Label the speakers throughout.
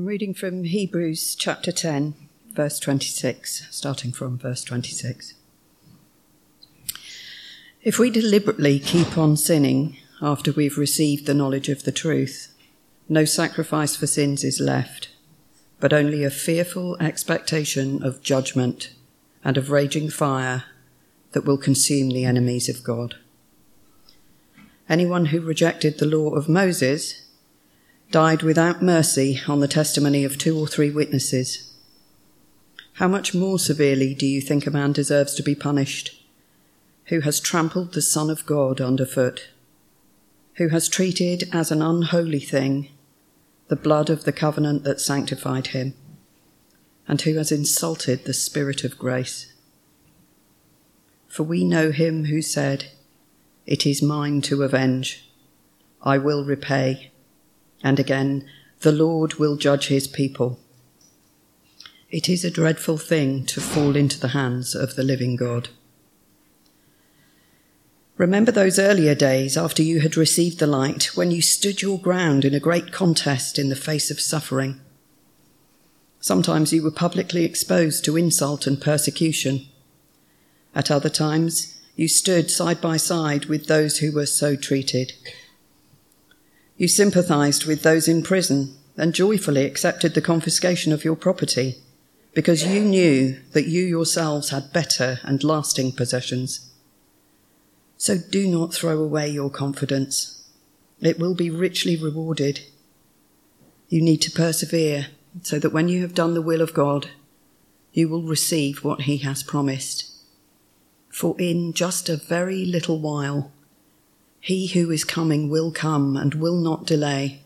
Speaker 1: I'm reading from Hebrews chapter 10, verse 26, starting from verse 26. If we deliberately keep on sinning after we've received the knowledge of the truth, no sacrifice for sins is left, but only a fearful expectation of judgment and of raging fire that will consume the enemies of God. Anyone who rejected the law of Moses died without mercy on the testimony of two or three witnesses. How much more severely do you think a man deserves to be punished? Who has trampled the Son of God underfoot, who has treated as an unholy thing the blood of the covenant that sanctified him, and who has insulted the Spirit of grace? For we know him who said, It is mine to avenge, I will repay and again, the Lord will judge his people. It is a dreadful thing to fall into the hands of the living God. Remember those earlier days after you had received the light when you stood your ground in a great contest in the face of suffering. Sometimes you were publicly exposed to insult and persecution. At other times, you stood side by side with those who were so treated. You sympathized with those in prison and joyfully accepted the confiscation of your property because you knew that you yourselves had better and lasting possessions. So do not throw away your confidence. It will be richly rewarded. You need to persevere so that when you have done the will of God, you will receive what he has promised. For in just a very little while, he who is coming will come and will not delay.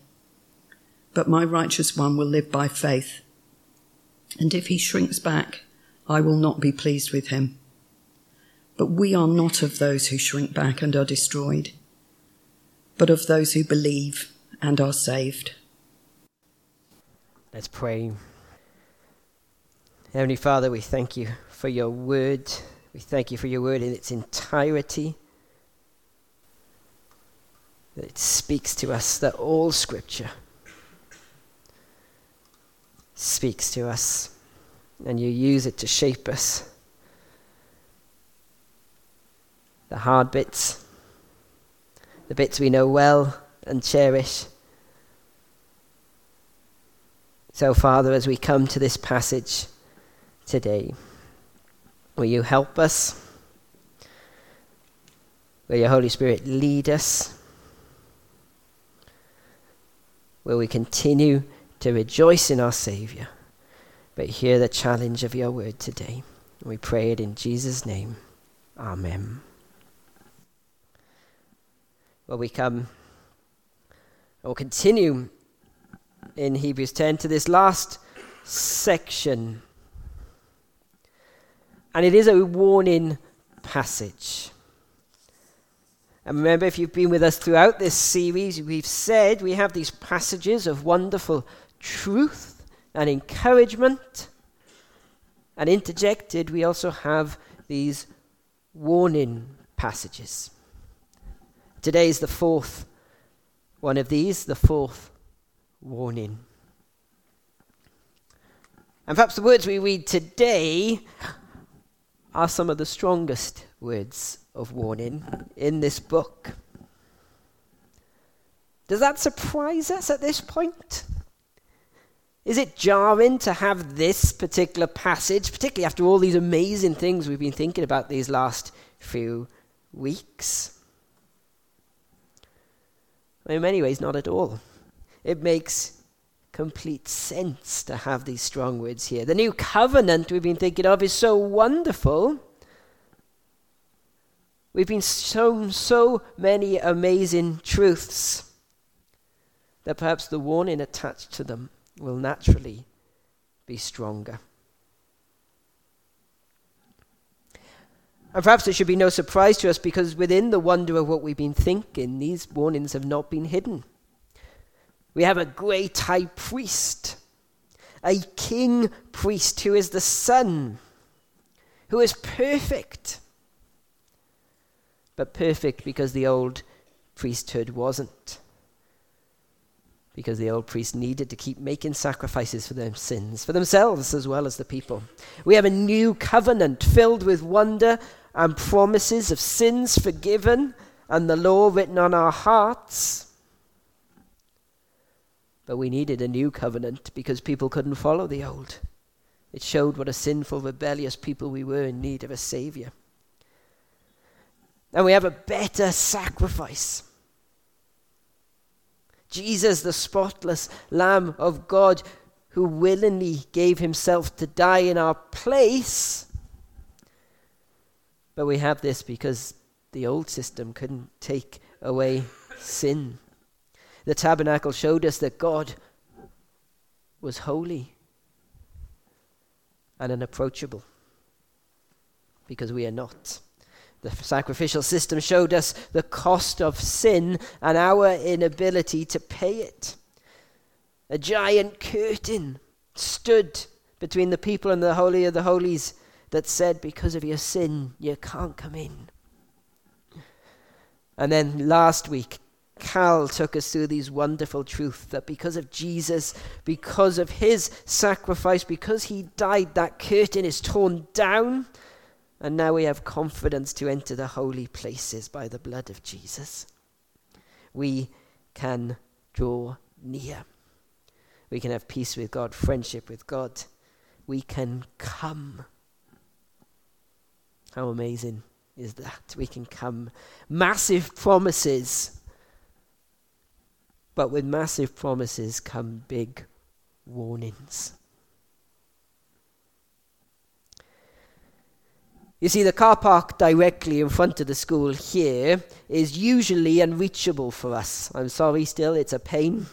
Speaker 1: But my righteous one will live by faith. And if he shrinks back, I will not be pleased with him. But we are not of those who shrink back and are destroyed, but of those who believe and are saved.
Speaker 2: Let's pray. Heavenly Father, we thank you for your word. We thank you for your word in its entirety it speaks to us, that all Scripture speaks to us, and you use it to shape us. The hard bits, the bits we know well and cherish. So, Father, as we come to this passage today, will you help us? Will your Holy Spirit lead us? Will we continue to rejoice in our Saviour, but hear the challenge of your word today? We pray it in Jesus' name. Amen. Well, we come, we'll continue in Hebrews 10 to this last section. And it is a warning passage. And remember, if you've been with us throughout this series, we've said we have these passages of wonderful truth and encouragement. And interjected, we also have these warning passages. Today is the fourth one of these, the fourth warning. And perhaps the words we read today are some of the strongest words of warning in this book. Does that surprise us at this point? Is it jarring to have this particular passage, particularly after all these amazing things we've been thinking about these last few weeks? in many ways, not at all. It makes complete sense to have these strong words here. The new covenant we've been thinking of is so wonderful We've been shown so many amazing truths that perhaps the warning attached to them will naturally be stronger. And perhaps it should be no surprise to us because within the wonder of what we've been thinking, these warnings have not been hidden. We have a great high priest, a king priest who is the Son, who is perfect but perfect because the old priesthood wasn't. because the old priests needed to keep making sacrifices for their sins, for themselves as well as the people. We have a new covenant filled with wonder and promises of sins forgiven and the law written on our hearts. But we needed a new covenant because people couldn't follow the old. It showed what a sinful, rebellious people we were in need of a Savior. And we have a better sacrifice Jesus, the spotless Lamb of God, who willingly gave himself to die in our place. But we have this because the old system couldn't take away sin. The tabernacle showed us that God was holy and unapproachable because we are not. The sacrificial system showed us the cost of sin and our inability to pay it. A giant curtain stood between the people and the Holy of the Holies that said, Because of your sin, you can't come in. And then last week, Cal took us through these wonderful truths that because of Jesus, because of his sacrifice, because he died, that curtain is torn down and now we have confidence to enter the holy places by the blood of Jesus. We can draw near. We can have peace with God, friendship with God. We can come. How amazing is that? We can come. Massive promises. But with massive promises come big warnings. You see, the car park directly in front of the school here is usually unreachable for us. I'm sorry, still, it's a pain.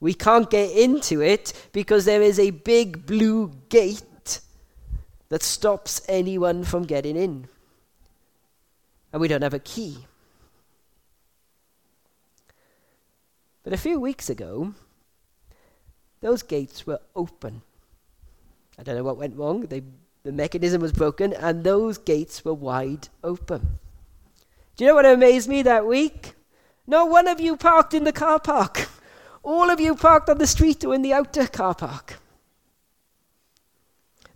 Speaker 2: We can't get into it because there is a big blue gate that stops anyone from getting in. And we don't have a key. But a few weeks ago, those gates were open. I don't know what went wrong. They the mechanism was broken, and those gates were wide open. Do you know what amazed me that week? No one of you parked in the car park. All of you parked on the street or in the outer car park.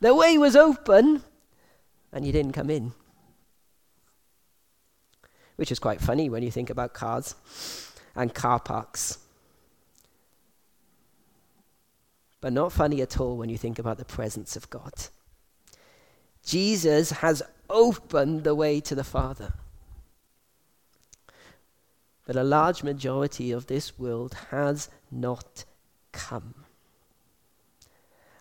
Speaker 2: The way was open, and you didn't come in. Which is quite funny when you think about cars and car parks. But not funny at all when you think about the presence of God. Jesus has opened the way to the Father. But a large majority of this world has not come.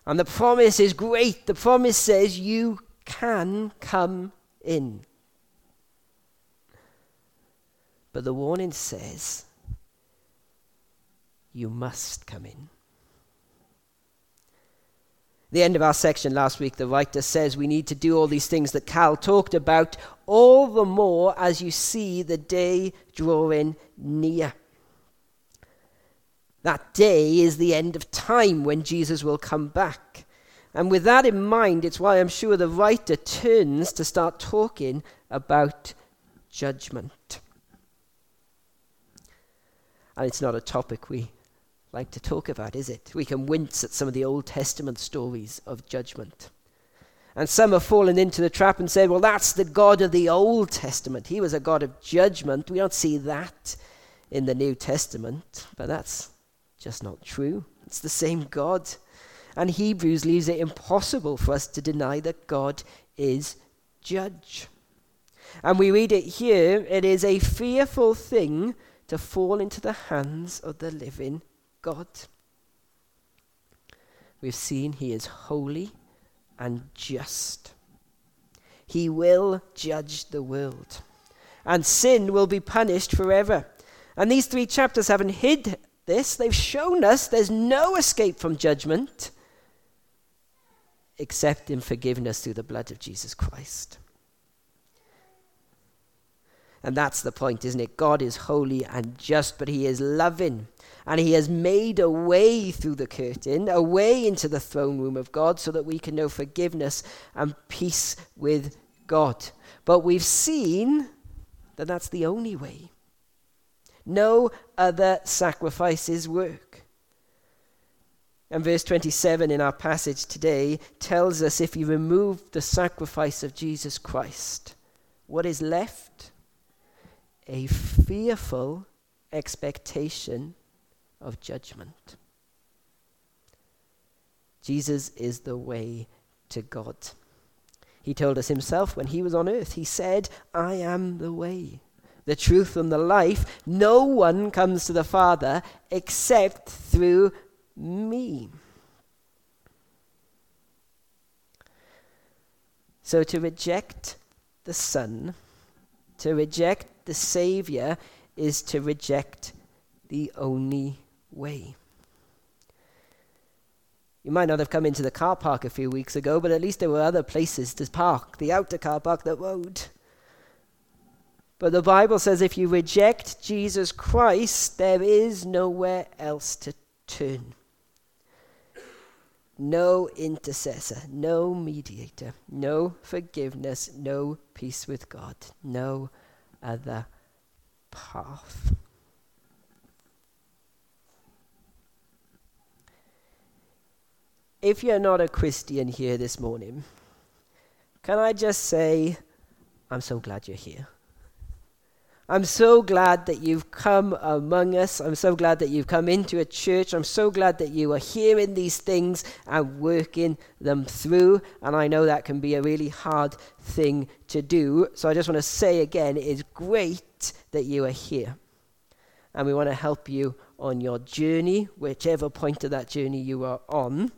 Speaker 2: And the promise is great. The promise says you can come in. But the warning says you must come in the end of our section last week, the writer says we need to do all these things that Cal talked about, all the more as you see the day drawing near. That day is the end of time when Jesus will come back. And with that in mind, it's why I'm sure the writer turns to start talking about judgment. And it's not a topic we like to talk about, is it? We can wince at some of the Old Testament stories of judgment. And some have fallen into the trap and said, well, that's the God of the Old Testament. He was a God of judgment. We don't see that in the New Testament, but that's just not true. It's the same God. And Hebrews leaves it impossible for us to deny that God is judge. And we read it here it is a fearful thing to fall into the hands of the living God. We've seen he is holy and just. He will judge the world. And sin will be punished forever. And these three chapters haven't hid this. They've shown us there's no escape from judgment except in forgiveness through the blood of Jesus Christ. And that's the point, isn't it? God is holy and just, but He is loving. And He has made a way through the curtain, a way into the throne room of God, so that we can know forgiveness and peace with God. But we've seen that that's the only way. No other sacrifices work. And verse 27 in our passage today tells us if you remove the sacrifice of Jesus Christ, what is left? A fearful expectation of judgment. Jesus is the way to God. He told us himself when he was on earth, he said, I am the way, the truth, and the life. No one comes to the Father except through me. So to reject the Son, to reject the Savior, is to reject the only way. You might not have come into the car park a few weeks ago, but at least there were other places to park, the outer car park that won't. But the Bible says if you reject Jesus Christ, there is nowhere else to turn. No intercessor, no mediator, no forgiveness, no peace with God, no other path. If you're not a Christian here this morning, can I just say, I'm so glad you're here. I'm so glad that you've come among us. I'm so glad that you've come into a church. I'm so glad that you are hearing these things and working them through. And I know that can be a really hard thing to do. So I just want to say again it is great that you are here. And we want to help you on your journey, whichever point of that journey you are on.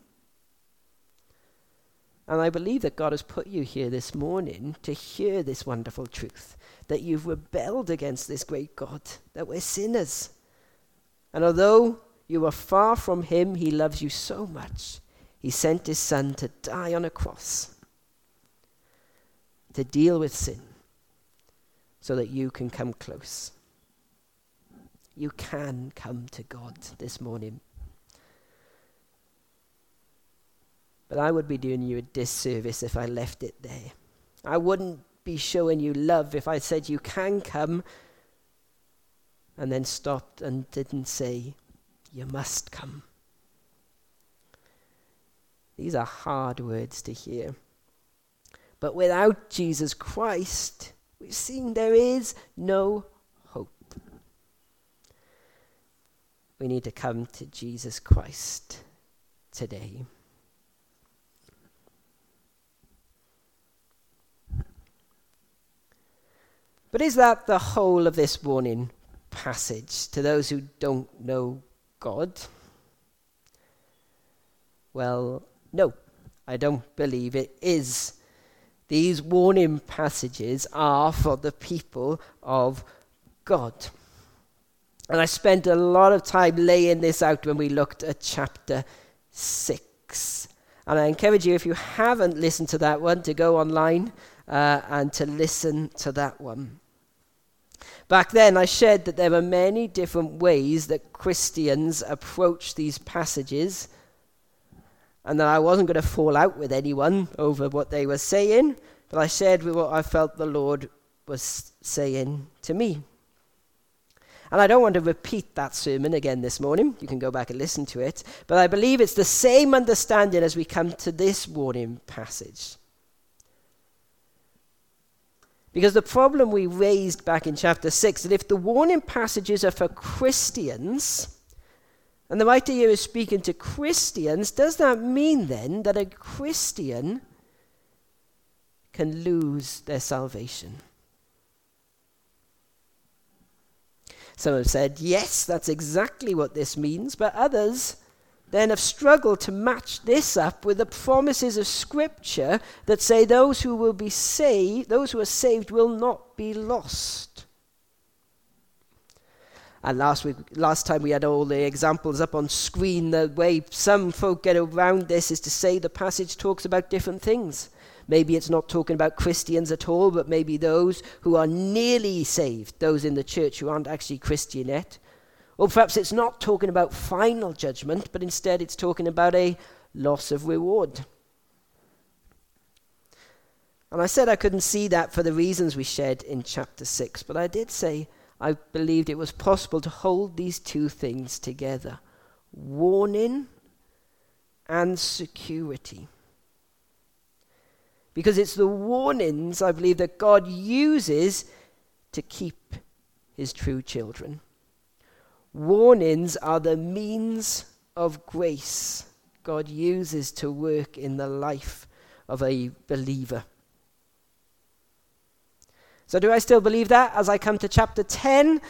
Speaker 2: And I believe that God has put you here this morning to hear this wonderful truth that you've rebelled against this great God, that we're sinners. And although you are far from Him, He loves you so much. He sent His Son to die on a cross to deal with sin so that you can come close. You can come to God this morning. But I would be doing you a disservice if I left it there. I wouldn't be showing you love if I said you can come and then stopped and didn't say you must come. These are hard words to hear. But without Jesus Christ, we've seen there is no hope. We need to come to Jesus Christ today. But is that the whole of this warning passage to those who don't know God? Well, no, I don't believe it is. These warning passages are for the people of God. And I spent a lot of time laying this out when we looked at chapter 6. And I encourage you, if you haven't listened to that one, to go online uh, and to listen to that one. Back then, I shared that there are many different ways that Christians approach these passages, and that I wasn't going to fall out with anyone over what they were saying, but I shared with what I felt the Lord was saying to me. And I don't want to repeat that sermon again this morning. You can go back and listen to it. But I believe it's the same understanding as we come to this warning passage. Because the problem we raised back in chapter 6 that if the warning passages are for Christians, and the writer here is speaking to Christians, does that mean then that a Christian can lose their salvation? Some have said, yes, that's exactly what this means, but others then have struggled to match this up with the promises of Scripture that say those who will be saved, those who are saved, will not be lost. And last week, last time we had all the examples up on screen. The way some folk get around this is to say the passage talks about different things. Maybe it's not talking about Christians at all, but maybe those who are nearly saved, those in the church who aren't actually Christian yet. Or perhaps it's not talking about final judgment, but instead it's talking about a loss of reward. And I said I couldn't see that for the reasons we shared in chapter 6, but I did say I believed it was possible to hold these two things together warning and security. Because it's the warnings, I believe, that God uses to keep his true children. Warnings are the means of grace God uses to work in the life of a believer. So, do I still believe that as I come to chapter 10?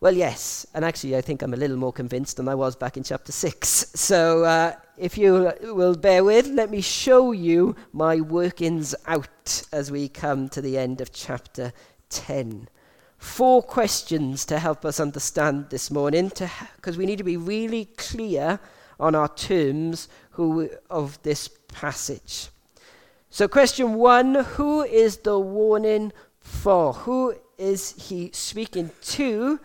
Speaker 2: Well, yes. And actually, I think I'm a little more convinced than I was back in chapter 6. So, uh, if you will bear with, let me show you my workings out as we come to the end of chapter 10. Four questions to help us understand this morning, because we need to be really clear on our terms who, of this passage. So, question one Who is the warning for? Who is he speaking to?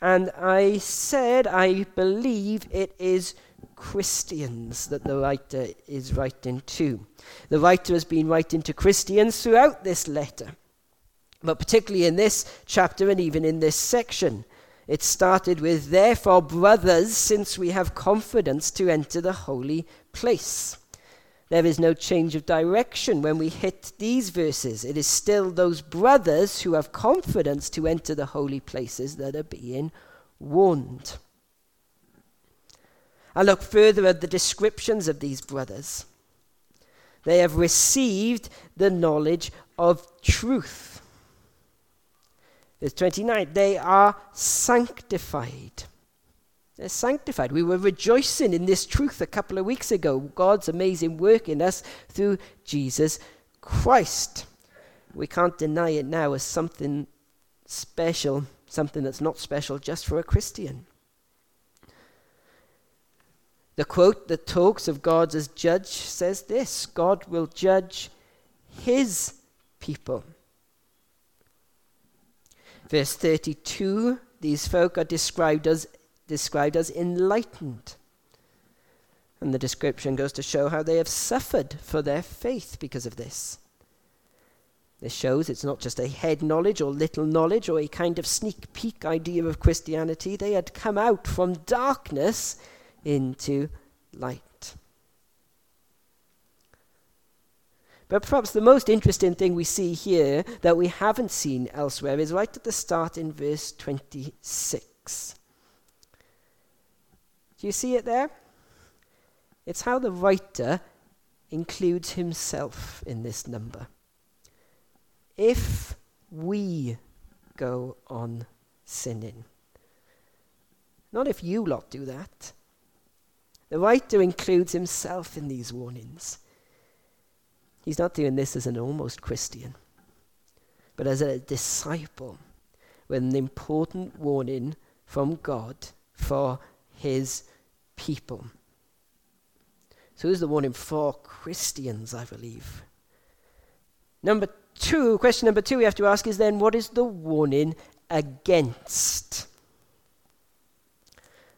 Speaker 2: And I said, I believe it is Christians that the writer is writing to. The writer has been writing to Christians throughout this letter, but particularly in this chapter and even in this section. It started with, Therefore, brothers, since we have confidence to enter the holy place. There is no change of direction when we hit these verses. It is still those brothers who have confidence to enter the holy places that are being warned. I look further at the descriptions of these brothers. They have received the knowledge of truth. Verse 29 they are sanctified. They're sanctified. We were rejoicing in this truth a couple of weeks ago God's amazing work in us through Jesus Christ. We can't deny it now as something special, something that's not special just for a Christian. The quote that talks of God as judge says this God will judge his people. Verse 32 these folk are described as described as enlightened. And the description goes to show how they have suffered for their faith because of this. This shows it's not just a head knowledge or little knowledge or a kind of sneak peek idea of Christianity. They had come out from darkness into light. But perhaps the most interesting thing we see here that we haven't seen elsewhere is right at the start in verse 26. Do you see it there? It's how the writer includes himself in this number. If we go on sinning. Not if you lot do that. The writer includes himself in these warnings. He's not doing this as an almost Christian, but as a disciple with an important warning from God for his people. So here's the warning for Christians, I believe. Number two, question number two we have to ask is then what is the warning against?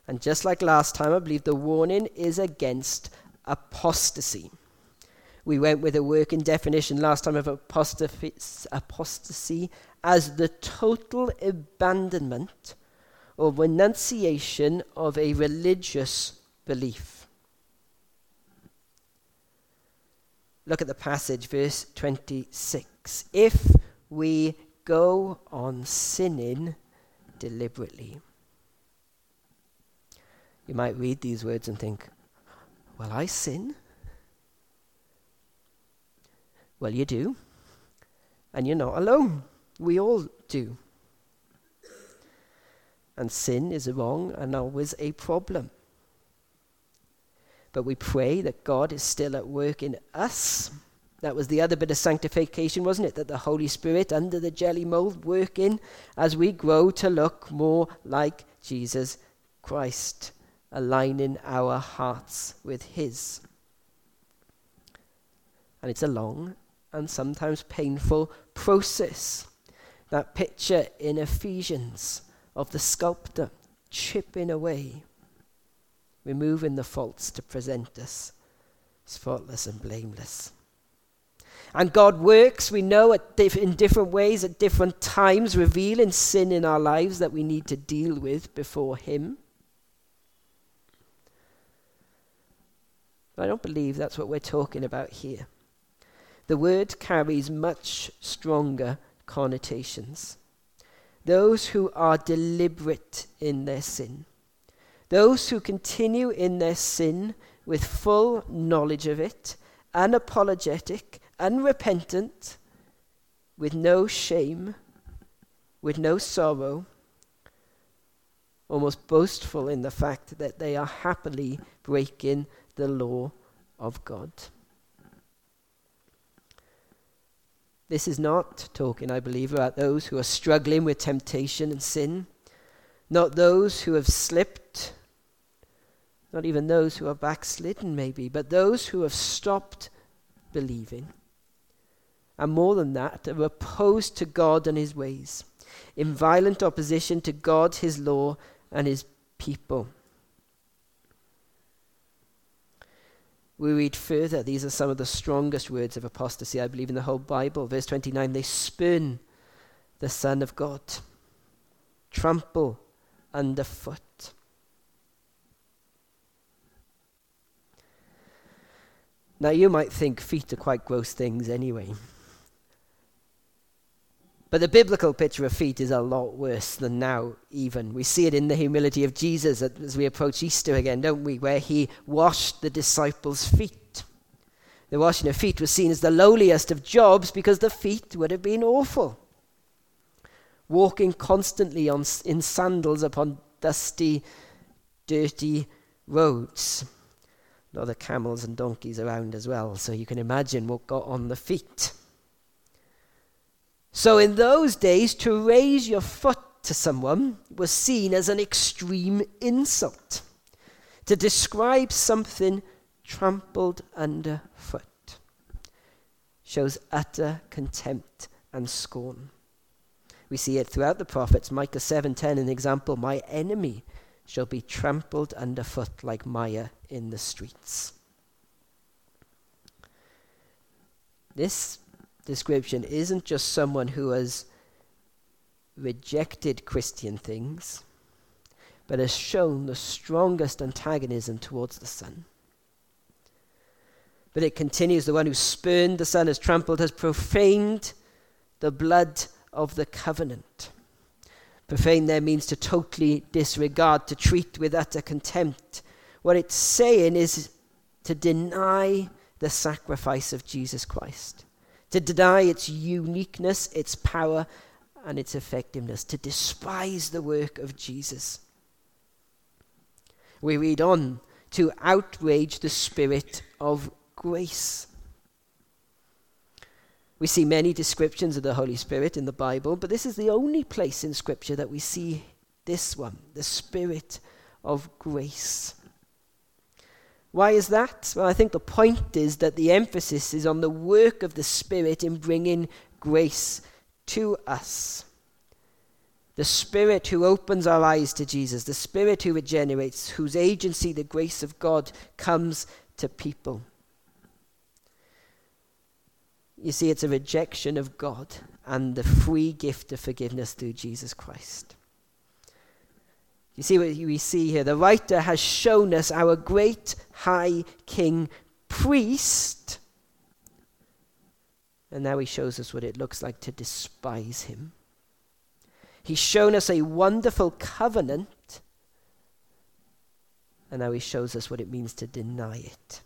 Speaker 2: And just like last time, I believe the warning is against apostasy. We went with a working definition last time of apostasy as the total abandonment or renunciation of a religious belief. Look at the passage, verse 26. If we go on sinning deliberately. You might read these words and think, Well, I sin. Well, you do. And you're not alone. We all do. And sin is wrong and always a problem. But we pray that God is still at work in us. That was the other bit of sanctification, wasn't it? That the Holy Spirit, under the jelly mold, work in as we grow to look more like Jesus Christ, aligning our hearts with His. And it's a long and sometimes painful process. That picture in Ephesians of the sculptor chipping away, removing the faults to present us as faultless and blameless. And God works, we know, in different ways at different times, revealing sin in our lives that we need to deal with before Him. I don't believe that's what we're talking about here. The word carries much stronger connotations. Those who are deliberate in their sin, those who continue in their sin with full knowledge of it, unapologetic, unrepentant, with no shame, with no sorrow, almost boastful in the fact that they are happily breaking the law of God. This is not talking, I believe, about those who are struggling with temptation and sin, not those who have slipped, not even those who are backslidden, maybe, but those who have stopped believing. And more than that, are opposed to God and his ways, in violent opposition to God, his law, and his people. We read further. These are some of the strongest words of apostasy, I believe, in the whole Bible. Verse 29 they spurn the Son of God, trample underfoot. Now, you might think feet are quite gross things anyway. But the biblical picture of feet is a lot worse than now, even. We see it in the humility of Jesus as we approach Easter again, don't we? Where he washed the disciples' feet. The washing of feet was seen as the lowliest of jobs because the feet would have been awful. Walking constantly on, in sandals upon dusty, dirty roads. A lot of camels and donkeys around as well, so you can imagine what got on the feet. So, in those days, to raise your foot to someone was seen as an extreme insult. To describe something trampled underfoot shows utter contempt and scorn. We see it throughout the prophets. Micah 7:10 an example, my enemy shall be trampled underfoot like mire in the streets. This description isn't just someone who has rejected Christian things, but has shown the strongest antagonism towards the Son. But it continues the one who spurned the Son, has trampled, has profaned the blood of the covenant. Profane there means to totally disregard, to treat with utter contempt. What it's saying is to deny the sacrifice of Jesus Christ to deny its uniqueness, its power, and its effectiveness, to despise the work of Jesus. We read on to outrage the Spirit of grace. We see many descriptions of the Holy Spirit in the Bible, but this is the only place in Scripture that we see this one, the Spirit of grace. Why is that? Well, I think the point is that the emphasis is on the work of the Spirit in bringing grace to us. The Spirit who opens our eyes to Jesus, the Spirit who regenerates, whose agency the grace of God comes to people. You see, it's a rejection of God and the free gift of forgiveness through Jesus Christ. You see what we see here? The writer has shown us our great high king priest. And now he shows us what it looks like to despise him. He's shown us a wonderful covenant. And now he shows us what it means to deny it.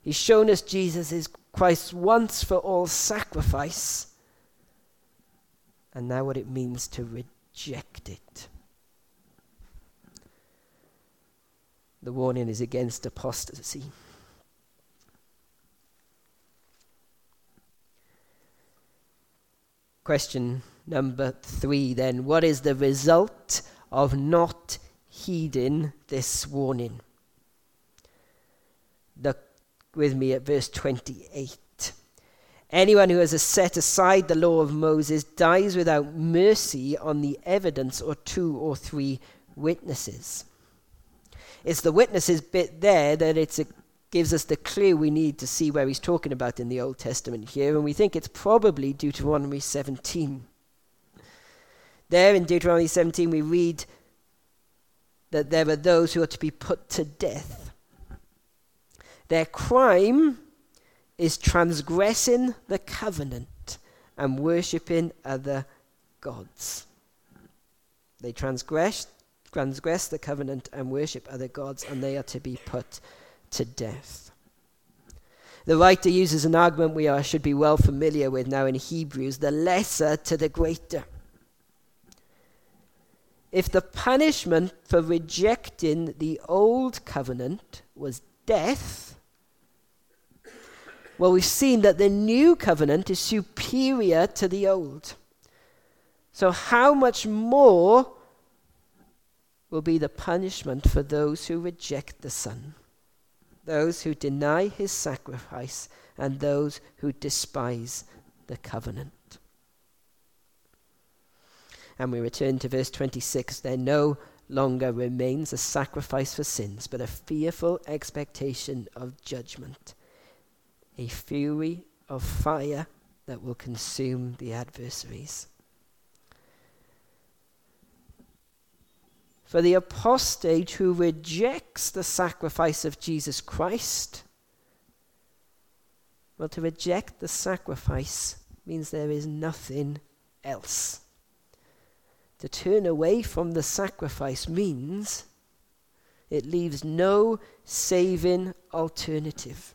Speaker 2: He's shown us Jesus is Christ's once for all sacrifice. And now what it means to reject it. The warning is against apostasy. Question number three then What is the result of not heeding this warning? Look with me at verse 28. Anyone who has set aside the law of Moses dies without mercy on the evidence or two or three witnesses. It's the witnesses bit there that it gives us the clue we need to see where he's talking about in the Old Testament here, and we think it's probably Deuteronomy 17. There in Deuteronomy 17, we read that there are those who are to be put to death. Their crime is transgressing the covenant and worshipping other gods. They transgress, transgress the covenant and worship other gods, and they are to be put to death. The writer uses an argument we are, should be well familiar with now in Hebrews the lesser to the greater. If the punishment for rejecting the old covenant was death, well, we've seen that the new covenant is superior to the old. So, how much more will be the punishment for those who reject the Son, those who deny his sacrifice, and those who despise the covenant? And we return to verse 26 there no longer remains a sacrifice for sins, but a fearful expectation of judgment, a fury of fire that will consume the adversaries. For the apostate who rejects the sacrifice of Jesus Christ, well, to reject the sacrifice means there is nothing else. To turn away from the sacrifice means it leaves no saving alternative.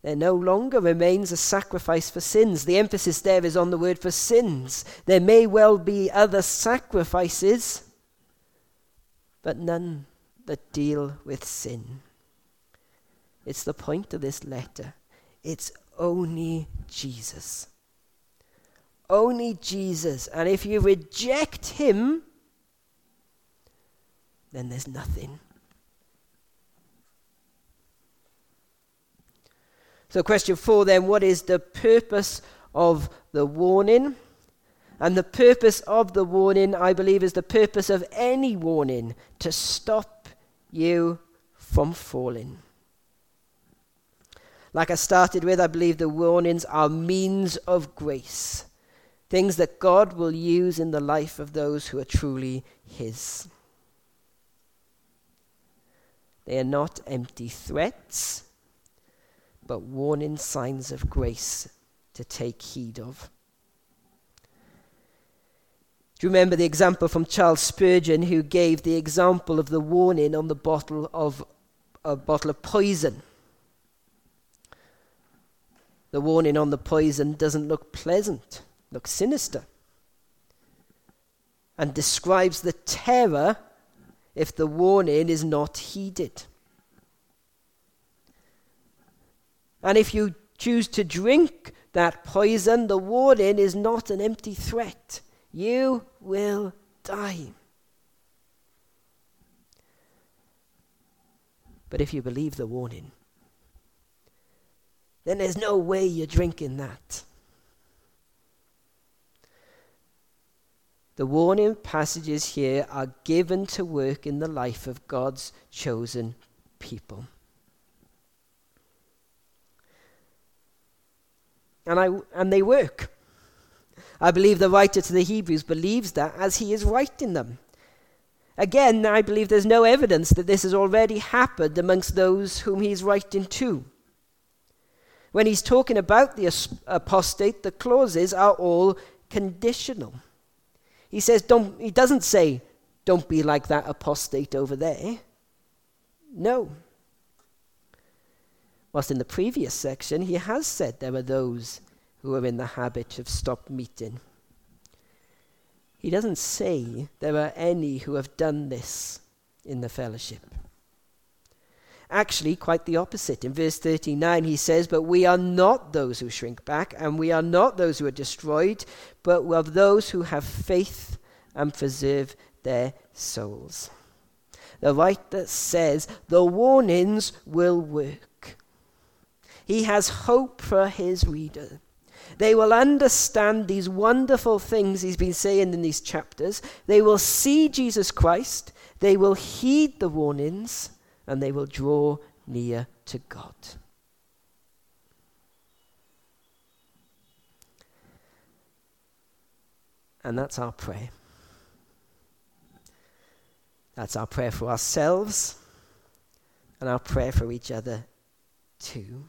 Speaker 2: There no longer remains a sacrifice for sins. The emphasis there is on the word for sins. There may well be other sacrifices but none that deal with sin. It's the point of this letter. It's only Jesus. Only Jesus. And if you reject him, then there's nothing. So, question four then what is the purpose of the warning? And the purpose of the warning, I believe, is the purpose of any warning to stop you from falling. Like I started with, I believe the warnings are means of grace, things that God will use in the life of those who are truly His. They are not empty threats, but warning signs of grace to take heed of. Do you remember the example from Charles Spurgeon, who gave the example of the warning on the bottle of a bottle of poison? The warning on the poison doesn't look pleasant, looks sinister, and describes the terror if the warning is not heeded. And if you choose to drink that poison, the warning is not an empty threat. You will die. But if you believe the warning, then there's no way you're drinking that. The warning passages here are given to work in the life of God's chosen people. And, I, and they work. I believe the writer to the Hebrews believes that as he is writing them. Again, I believe there's no evidence that this has already happened amongst those whom he's writing to. When he's talking about the apostate, the clauses are all conditional. He says, don't, he doesn't say, don't be like that apostate over there. No. Whilst in the previous section, he has said there are those who are in the habit of stop meeting. He doesn't say there are any who have done this in the fellowship. Actually, quite the opposite. In verse 39, he says, But we are not those who shrink back, and we are not those who are destroyed, but of those who have faith and preserve their souls. The writer says the warnings will work. He has hope for his reader. They will understand these wonderful things he's been saying in these chapters. They will see Jesus Christ. They will heed the warnings. And they will draw near to God. And that's our prayer. That's our prayer for ourselves and our prayer for each other too.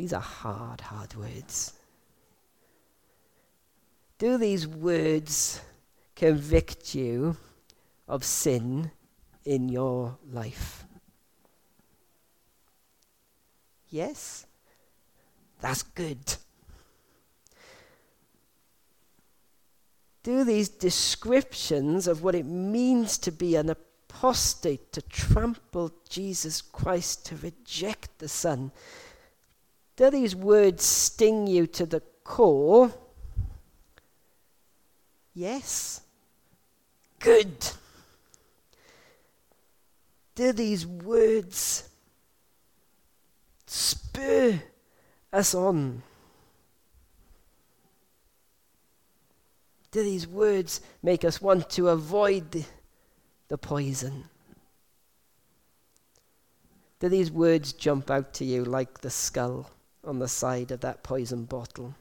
Speaker 2: These are hard, hard words. Do these words convict you of sin in your life? Yes? That's good. Do these descriptions of what it means to be an apostate, to trample Jesus Christ, to reject the Son, do these words sting you to the core? Yes. Good. Do these words spur us on? Do these words make us want to avoid the, poison? Do these words jump out to you like the skull on the side of that poison bottle?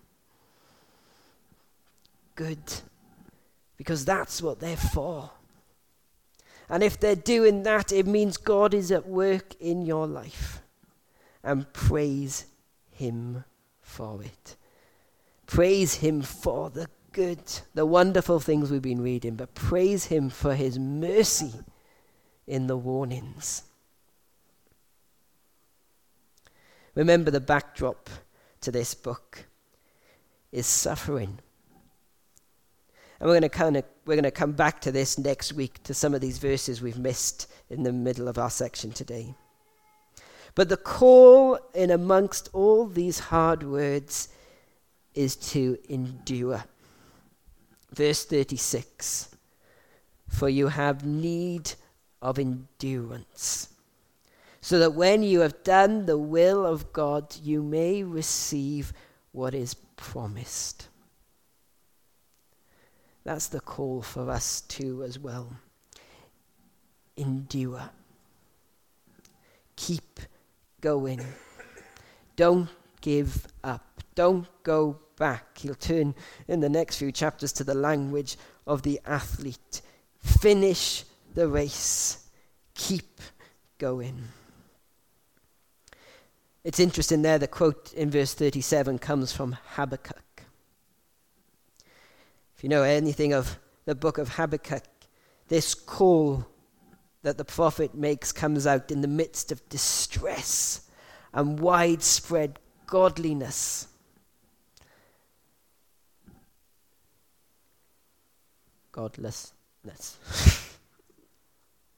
Speaker 2: Good, because that's what they're for. And if they're doing that, it means God is at work in your life. And praise Him for it. Praise Him for the good, the wonderful things we've been reading, but praise Him for His mercy in the warnings. Remember, the backdrop to this book is suffering. And we're going to kind of we're going to come back to this next week to some of these verses we've missed in the middle of our section today. But the call in amongst all these hard words is to endure. Verse 36 For you have need of endurance, so that when you have done the will of God, you may receive what is promised. That's the call for us too, as well. Endure. Keep going. Don't give up. Don't go back. He'll turn in the next few chapters to the language of the athlete. Finish the race. Keep going. It's interesting there, the quote in verse 37 comes from Habakkuk. If you know anything of the book of Habakkuk, this call that the prophet makes comes out in the midst of distress and widespread godliness. Godlessness.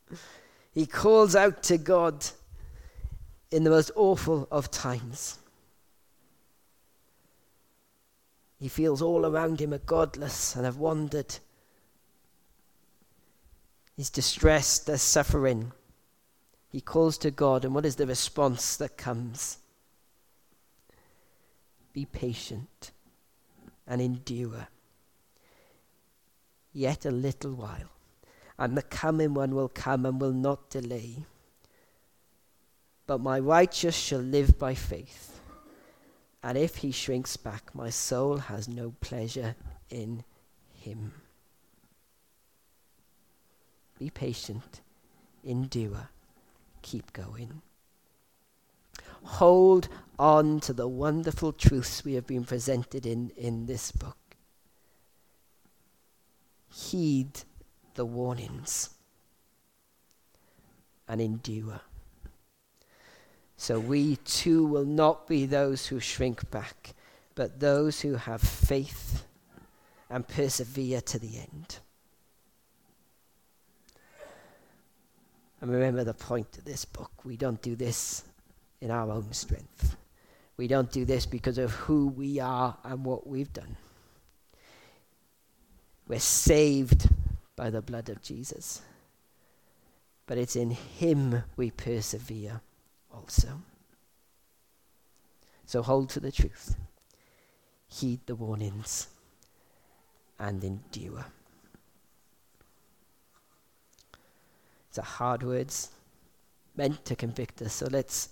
Speaker 2: he calls out to God in the most awful of times. He feels all around him are godless and have wandered. He's distressed, there's suffering. He calls to God, and what is the response that comes? Be patient and endure. Yet a little while, and the coming one will come and will not delay. But my righteous shall live by faith. And if he shrinks back, my soul has no pleasure in him. Be patient, endure, keep going. Hold on to the wonderful truths we have been presented in in this book. Heed the warnings and endure. So we too will not be those who shrink back, but those who have faith and persevere to the end. And remember the point of this book. We don't do this in our own strength. We don't do this because of who we are and what we've done. We're saved by the blood of Jesus. But it's in Him we persevere also. So hold to the truth, heed the warnings, and endure. It's a hard words meant to convict us, so let's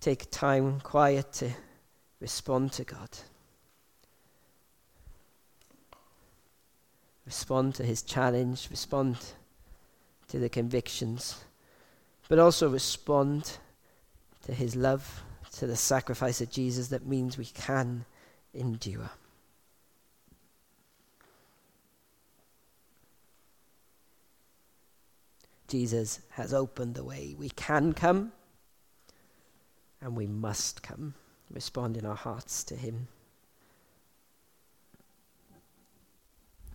Speaker 2: take time quiet to respond to God. respond to his challenge, respond to the convictions, but also respond to his love, to the sacrifice of Jesus that means we can endure. Jesus has opened the way. We can come and we must come, respond in our hearts to Him.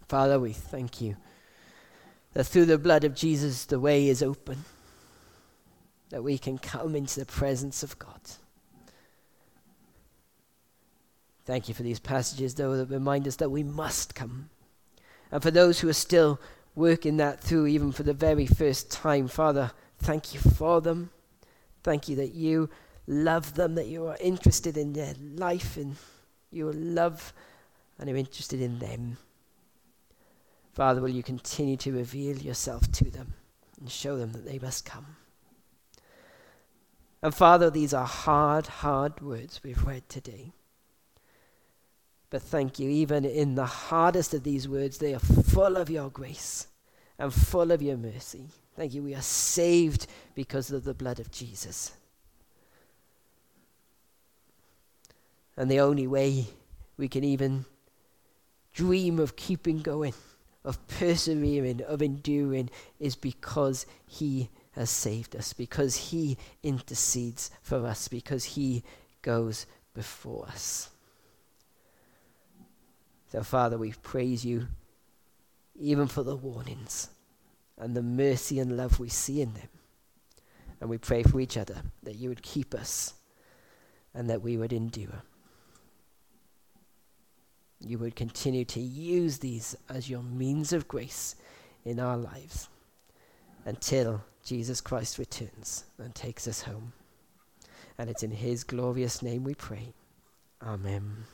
Speaker 2: Father, we thank you that through the blood of Jesus the way is open, that we can come into the presence of God. Thank you for these passages, though, that remind us that we must come. And for those who are still working that through, even for the very first time, Father, thank you for them. Thank you that you love them, that you are interested in their life and your love and are interested in them. Father, will you continue to reveal yourself to them and show them that they must come? And Father, these are hard, hard words we've read today. But thank you, even in the hardest of these words, they are full of your grace and full of your mercy. Thank you, we are saved because of the blood of Jesus. And the only way we can even dream of keeping going, of persevering, of enduring, is because He has saved us, because He intercedes for us, because He goes before us. So, Father, we praise you even for the warnings and the mercy and love we see in them. And we pray for each other that you would keep us and that we would endure you would continue to use these as your means of grace in our lives until Jesus Christ returns and takes us home. And it's in his glorious name we pray. Amen.